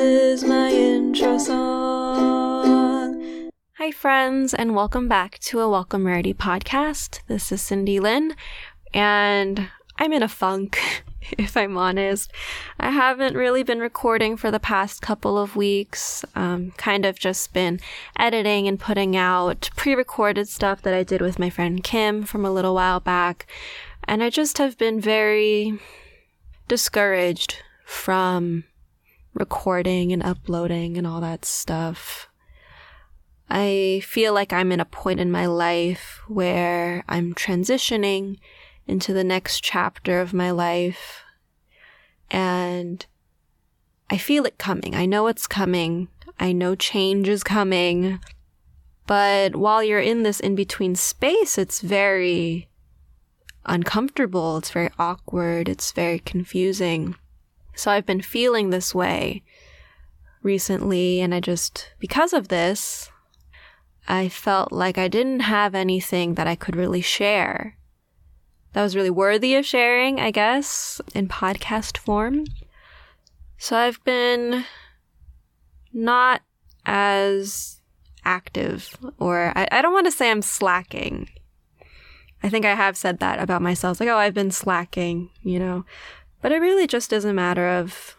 is my intro song. Hi, friends, and welcome back to a Welcome Rarity podcast. This is Cindy Lynn, and I'm in a funk, if I'm honest. I haven't really been recording for the past couple of weeks, um, kind of just been editing and putting out pre recorded stuff that I did with my friend Kim from a little while back. And I just have been very discouraged from recording and uploading and all that stuff. I feel like I'm in a point in my life where I'm transitioning into the next chapter of my life. And I feel it coming. I know it's coming. I know change is coming. But while you're in this in between space, it's very uncomfortable. It's very awkward. It's very confusing. So I've been feeling this way recently, and I just, because of this, I felt like I didn't have anything that I could really share that was really worthy of sharing, I guess, in podcast form. So I've been not as active, or I, I don't want to say I'm slacking. I think I have said that about myself. Like, oh, I've been slacking, you know. But it really just is a matter of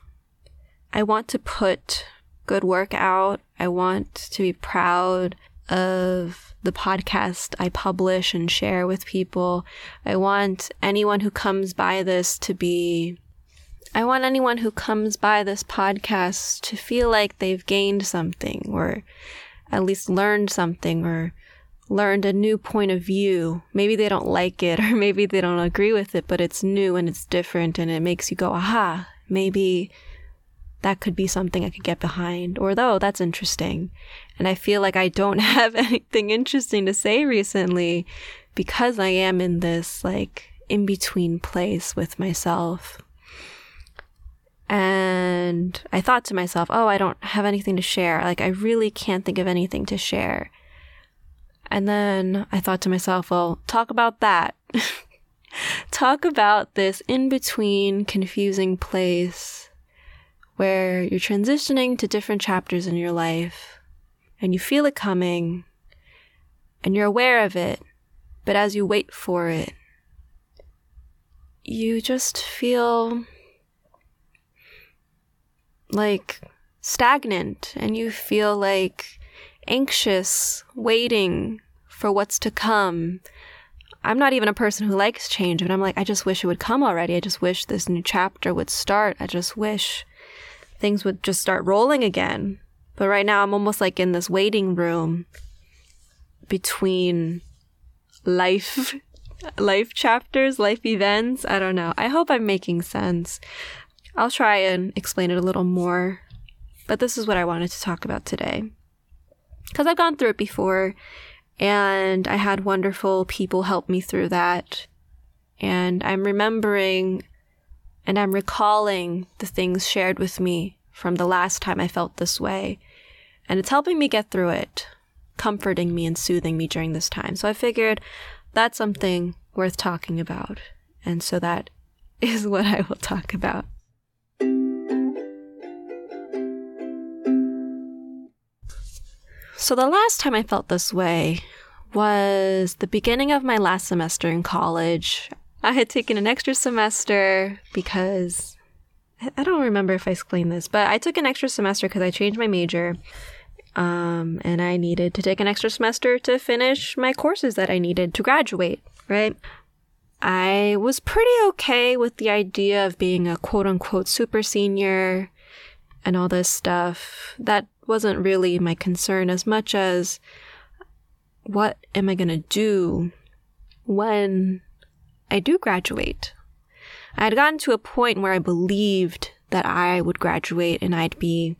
I want to put good work out. I want to be proud of the podcast I publish and share with people. I want anyone who comes by this to be I want anyone who comes by this podcast to feel like they've gained something or at least learned something or learned a new point of view. Maybe they don't like it or maybe they don't agree with it, but it's new and it's different and it makes you go, aha, maybe that could be something I could get behind. Or though that's interesting. And I feel like I don't have anything interesting to say recently because I am in this like in between place with myself. And I thought to myself, oh, I don't have anything to share. Like, I really can't think of anything to share. And then I thought to myself, well, talk about that. talk about this in between confusing place where you're transitioning to different chapters in your life and you feel it coming and you're aware of it, but as you wait for it, you just feel like stagnant and you feel like anxious, waiting for what's to come. I'm not even a person who likes change, but I'm like, I just wish it would come already. I just wish this new chapter would start. I just wish things would just start rolling again. But right now, I'm almost like in this waiting room between life life chapters, life events. I don't know. I hope I'm making sense. I'll try and explain it a little more. But this is what I wanted to talk about today because I've gone through it before and I had wonderful people help me through that. And I'm remembering and I'm recalling the things shared with me from the last time I felt this way. And it's helping me get through it, comforting me and soothing me during this time. So I figured that's something worth talking about. And so that is what I will talk about. So, the last time I felt this way was the beginning of my last semester in college. I had taken an extra semester because I don't remember if I explained this, but I took an extra semester because I changed my major. Um, and I needed to take an extra semester to finish my courses that I needed to graduate, right? I was pretty okay with the idea of being a quote unquote super senior and all this stuff. That wasn't really my concern as much as what am I going to do when I do graduate? I had gotten to a point where I believed that I would graduate and I'd be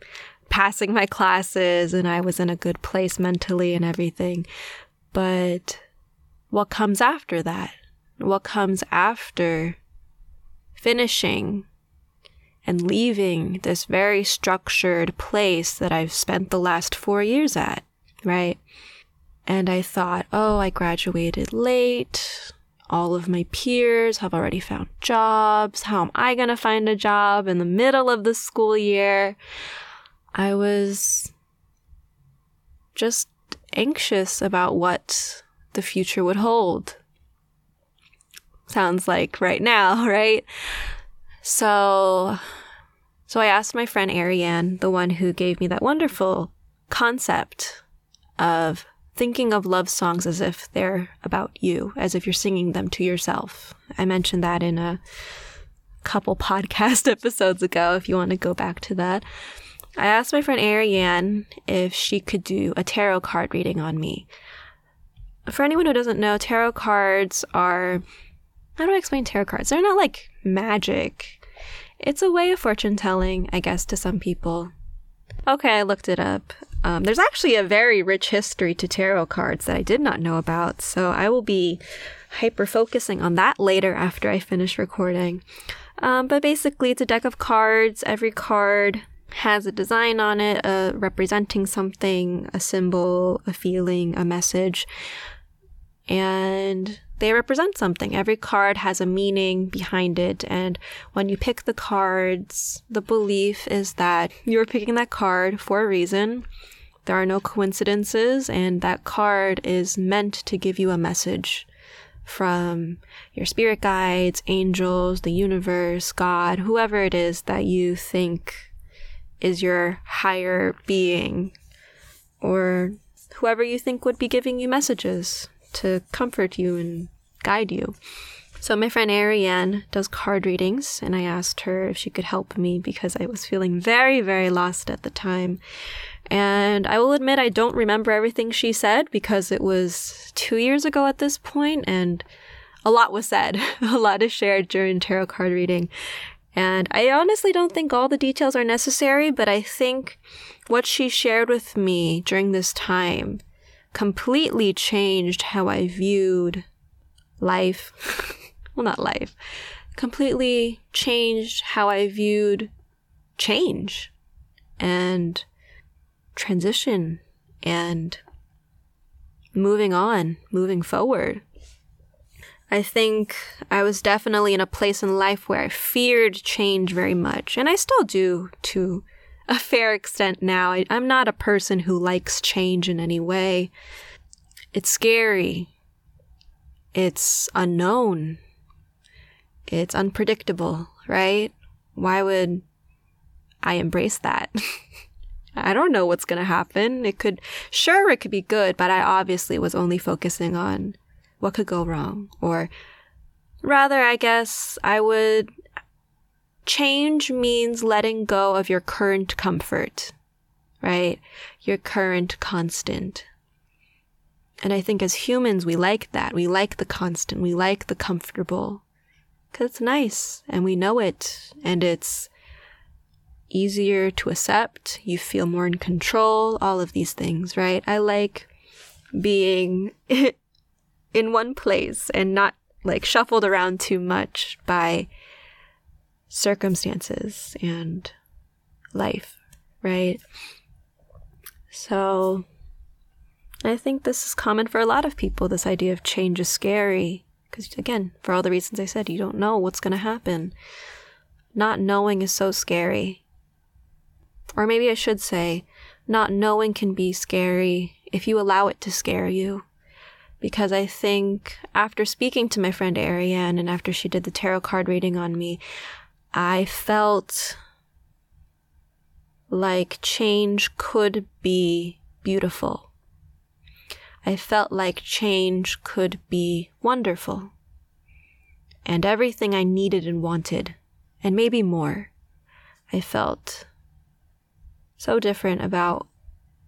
passing my classes and I was in a good place mentally and everything. But what comes after that? What comes after finishing and leaving this very structured place that I've spent the last four years at, right? And I thought, oh, I graduated late. All of my peers have already found jobs. How am I going to find a job in the middle of the school year? I was just anxious about what the future would hold. Sounds like right now, right? So, so I asked my friend Ariane, the one who gave me that wonderful concept of thinking of love songs as if they're about you, as if you're singing them to yourself. I mentioned that in a couple podcast episodes ago, if you want to go back to that. I asked my friend Ariane if she could do a tarot card reading on me. For anyone who doesn't know, tarot cards are. How do I explain tarot cards? They're not like magic. It's a way of fortune telling, I guess, to some people. Okay, I looked it up. Um, there's actually a very rich history to tarot cards that I did not know about, so I will be hyper focusing on that later after I finish recording. Um, but basically, it's a deck of cards. Every card has a design on it, uh, representing something, a symbol, a feeling, a message. And they represent something. Every card has a meaning behind it. And when you pick the cards, the belief is that you're picking that card for a reason. There are no coincidences, and that card is meant to give you a message from your spirit guides, angels, the universe, God, whoever it is that you think is your higher being, or whoever you think would be giving you messages to comfort you and guide you. So my friend Ariane does card readings, and I asked her if she could help me because I was feeling very, very lost at the time. And I will admit I don't remember everything she said because it was two years ago at this point, and a lot was said, a lot is shared during tarot card reading. And I honestly don't think all the details are necessary, but I think what she shared with me during this time completely changed how I viewed life. well, not life. Completely changed how I viewed change and transition and moving on, moving forward. I think I was definitely in a place in life where I feared change very much, and I still do to a fair extent now. I, am not a person who likes change in any way. It's scary. It's unknown. It's unpredictable, right? Why would I embrace that? I don't know what's going to happen. It could, sure, it could be good, but I obviously was only focusing on what could go wrong? Or rather, I guess I would change means letting go of your current comfort, right? Your current constant. And I think as humans, we like that. We like the constant. We like the comfortable. Cause it's nice and we know it and it's easier to accept. You feel more in control, all of these things, right? I like being in one place and not like shuffled around too much by circumstances and life, right? So I think this is common for a lot of people. This idea of change is scary because, again, for all the reasons I said, you don't know what's going to happen. Not knowing is so scary. Or maybe I should say, not knowing can be scary if you allow it to scare you because I think after speaking to my friend Ariane and after she did the tarot card reading on me, I felt like change could be beautiful. I felt like change could be wonderful. And everything I needed and wanted, and maybe more. I felt so different about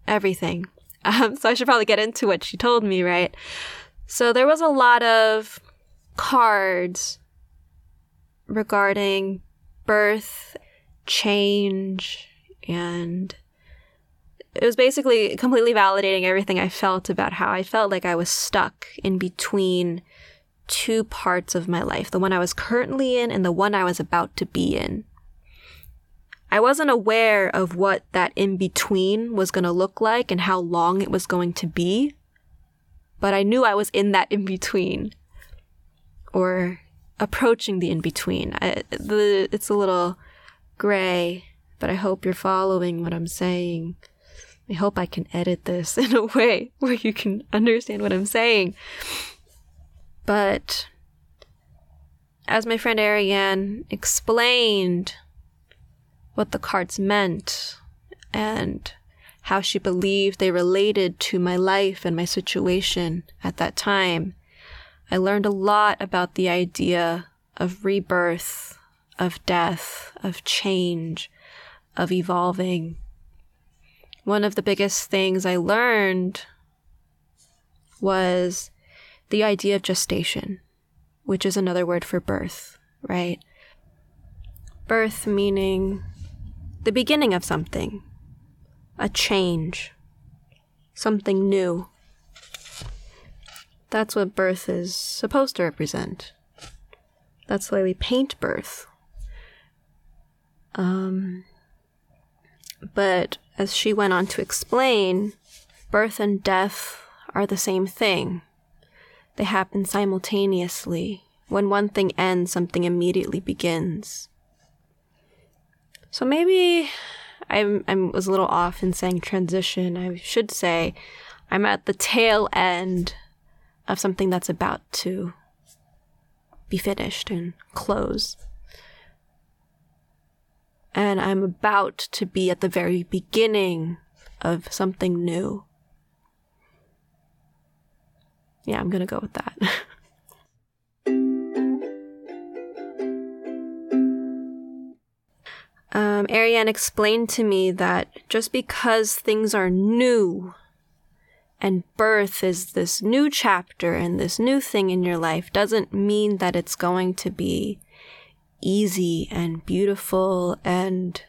everything. Um, so I should probably get into what she told me, right? So there was a lot of cards regarding birth, change, and it was basically completely validating everything I felt about how I felt like I was stuck in between two parts of my life the one I was currently in and the one I was about to be in. I wasn't aware of what that in between was going to look like and how long it was going to be, but I knew I was in that in between or approaching the in between. It's a little gray but I hope you're following what I'm saying. I hope I can edit this in a way where you can understand what I'm saying. But as my friend Ariane explained what the cards meant and how she believed they related to my life and my situation at that time, I learned a lot about the idea of rebirth, of death, of change, of evolving. One of the biggest things I learned was the idea of gestation, which is another word for birth, right? Birth meaning the beginning of something, a change, something new. That's what birth is supposed to represent. That's why we paint birth. Um, but as she went on to explain, birth and death are the same thing. They happen simultaneously. When one thing ends, something immediately begins. So maybe I I was a little off in saying transition. I should say I'm at the tail end of something that's about to be finished and close. And I'm about to be at the very beginning of something new. Yeah, I'm gonna go with that. um, Ariane explained to me that just because things are new and birth is this new chapter and this new thing in your life doesn't mean that it's going to be easy and beautiful and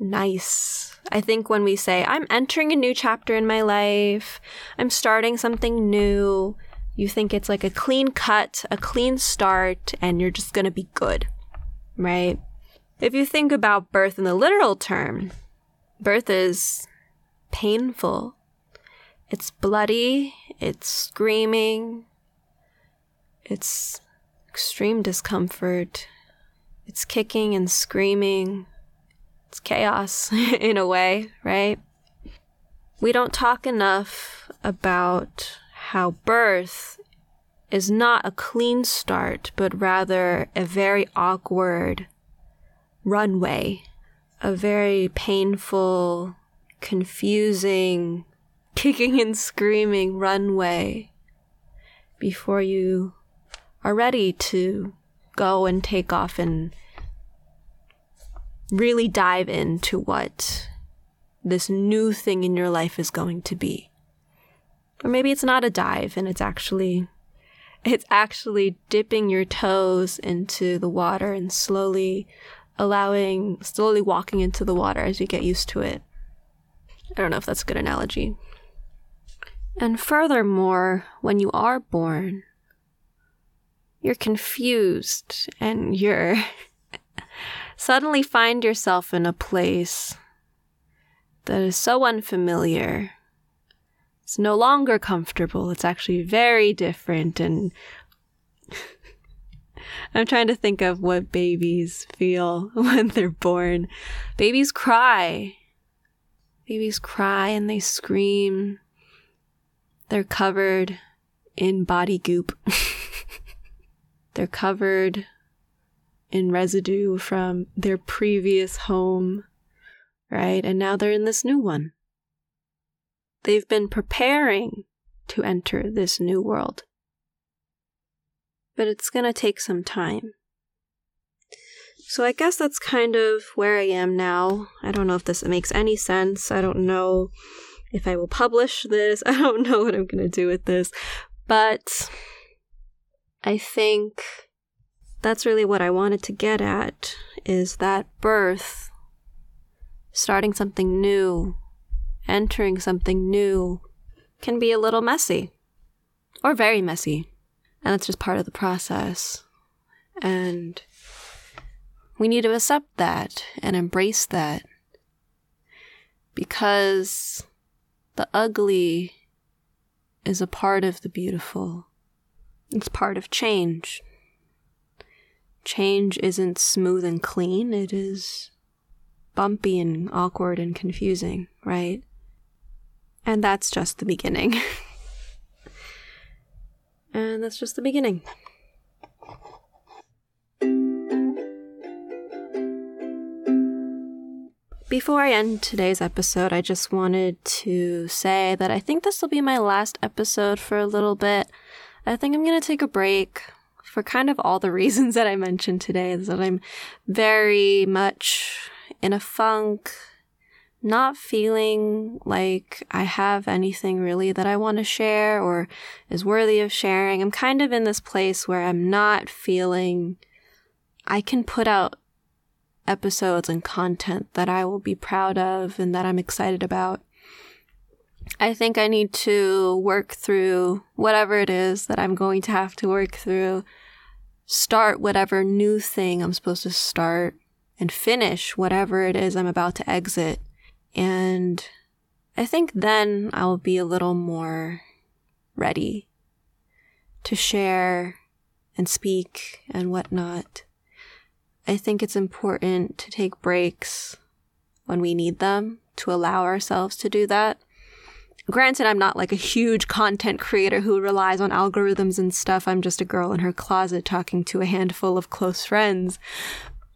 nice. I think when we say, I'm entering a new chapter in my life, I'm starting something new, you think it's like a clean cut, a clean start, and you're just gonna be good, right? If you think about birth in the literal term, birth is painful. It's bloody, it's screaming, it's extreme discomfort, it's kicking and screaming, it's chaos in a way, right? We don't talk enough about how birth is not a clean start, but rather a very awkward runway, a very painful, confusing, kicking and screaming runway before you are ready to go and take off and really dive into what this new thing in your life is going to be. Or maybe it's not a dive and it's actually it's actually dipping your toes into the water and slowly allowing slowly walking into the water as you get used to it. I don't know if that's a good analogy. And furthermore, when you are born, you're confused and you're suddenly find yourself in a place that is so unfamiliar. It's no longer comfortable. It's actually very different. And I'm trying to think of what babies feel when they're born. Babies cry. Babies cry and they scream. They're covered in body goop. they're covered in residue from their previous home, right? And now they're in this new one. They've been preparing to enter this new world. But it's going to take some time. So I guess that's kind of where I am now. I don't know if this makes any sense. I don't know if I will publish this. I don't know what I'm going to do with this. But I think that's really what I wanted to get at is that birth, starting something new, entering something new, can be a little messy or very messy. And that's just part of the process. And we need to accept that and embrace that because the ugly is a part of the beautiful. It's part of change change isn't smooth and clean, it is bumpy and awkward and confusing, right? And that's just the beginning. and that's just the beginning. Before I end today's episode, I just wanted to say that I think this will be my last episode for a little bit. I think I'm going to take a break for kind of all the reasons that I mentioned today, is that I'm very much in a funk, not feeling like I have anything really that I want to share or is worthy of sharing. I'm kind of in this place where I'm not feeling I can put out episodes and content that I will be proud of and that I'm excited about. I think I need to work through whatever it is that I'm going to have to work through, start whatever new thing I'm supposed to start, and finish whatever it is I'm about to exit. And I think then I'll be a little more ready to share and speak and whatnot. I think it's important to take breaks when we need them to allow ourselves to do that. Granted, I'm not like a huge content creator who relies on algorithms and stuff. I'm just a girl in her closet talking to a handful of close friends.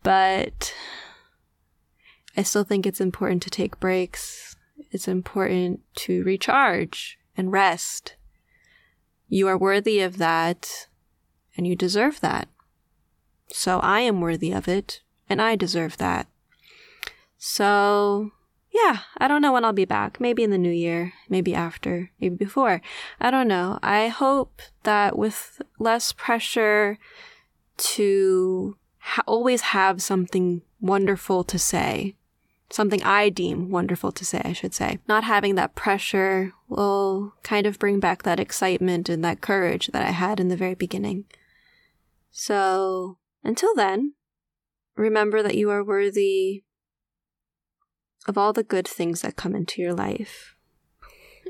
But I still think it's important to take breaks. It's important to recharge and rest. You are worthy of that, and you deserve that. So I am worthy of it, and I deserve that. So, yeah, I don't know when I'll be back. Maybe in the new year, maybe after, maybe before. I don't know. I hope that with less pressure to ha- always have something wonderful to say, something I deem wonderful to say, I should say, not having that pressure will kind of bring back that excitement and that courage that I had in the very beginning. So, until then, remember that you are worthy of all the good things that come into your life.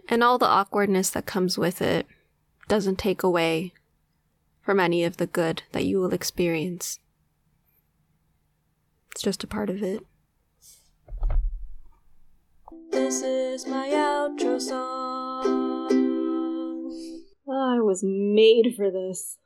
And all the awkwardness that comes with it doesn't take away from any of the good that you will experience. It's just a part of it. This is my outro song. Oh, I was made for this.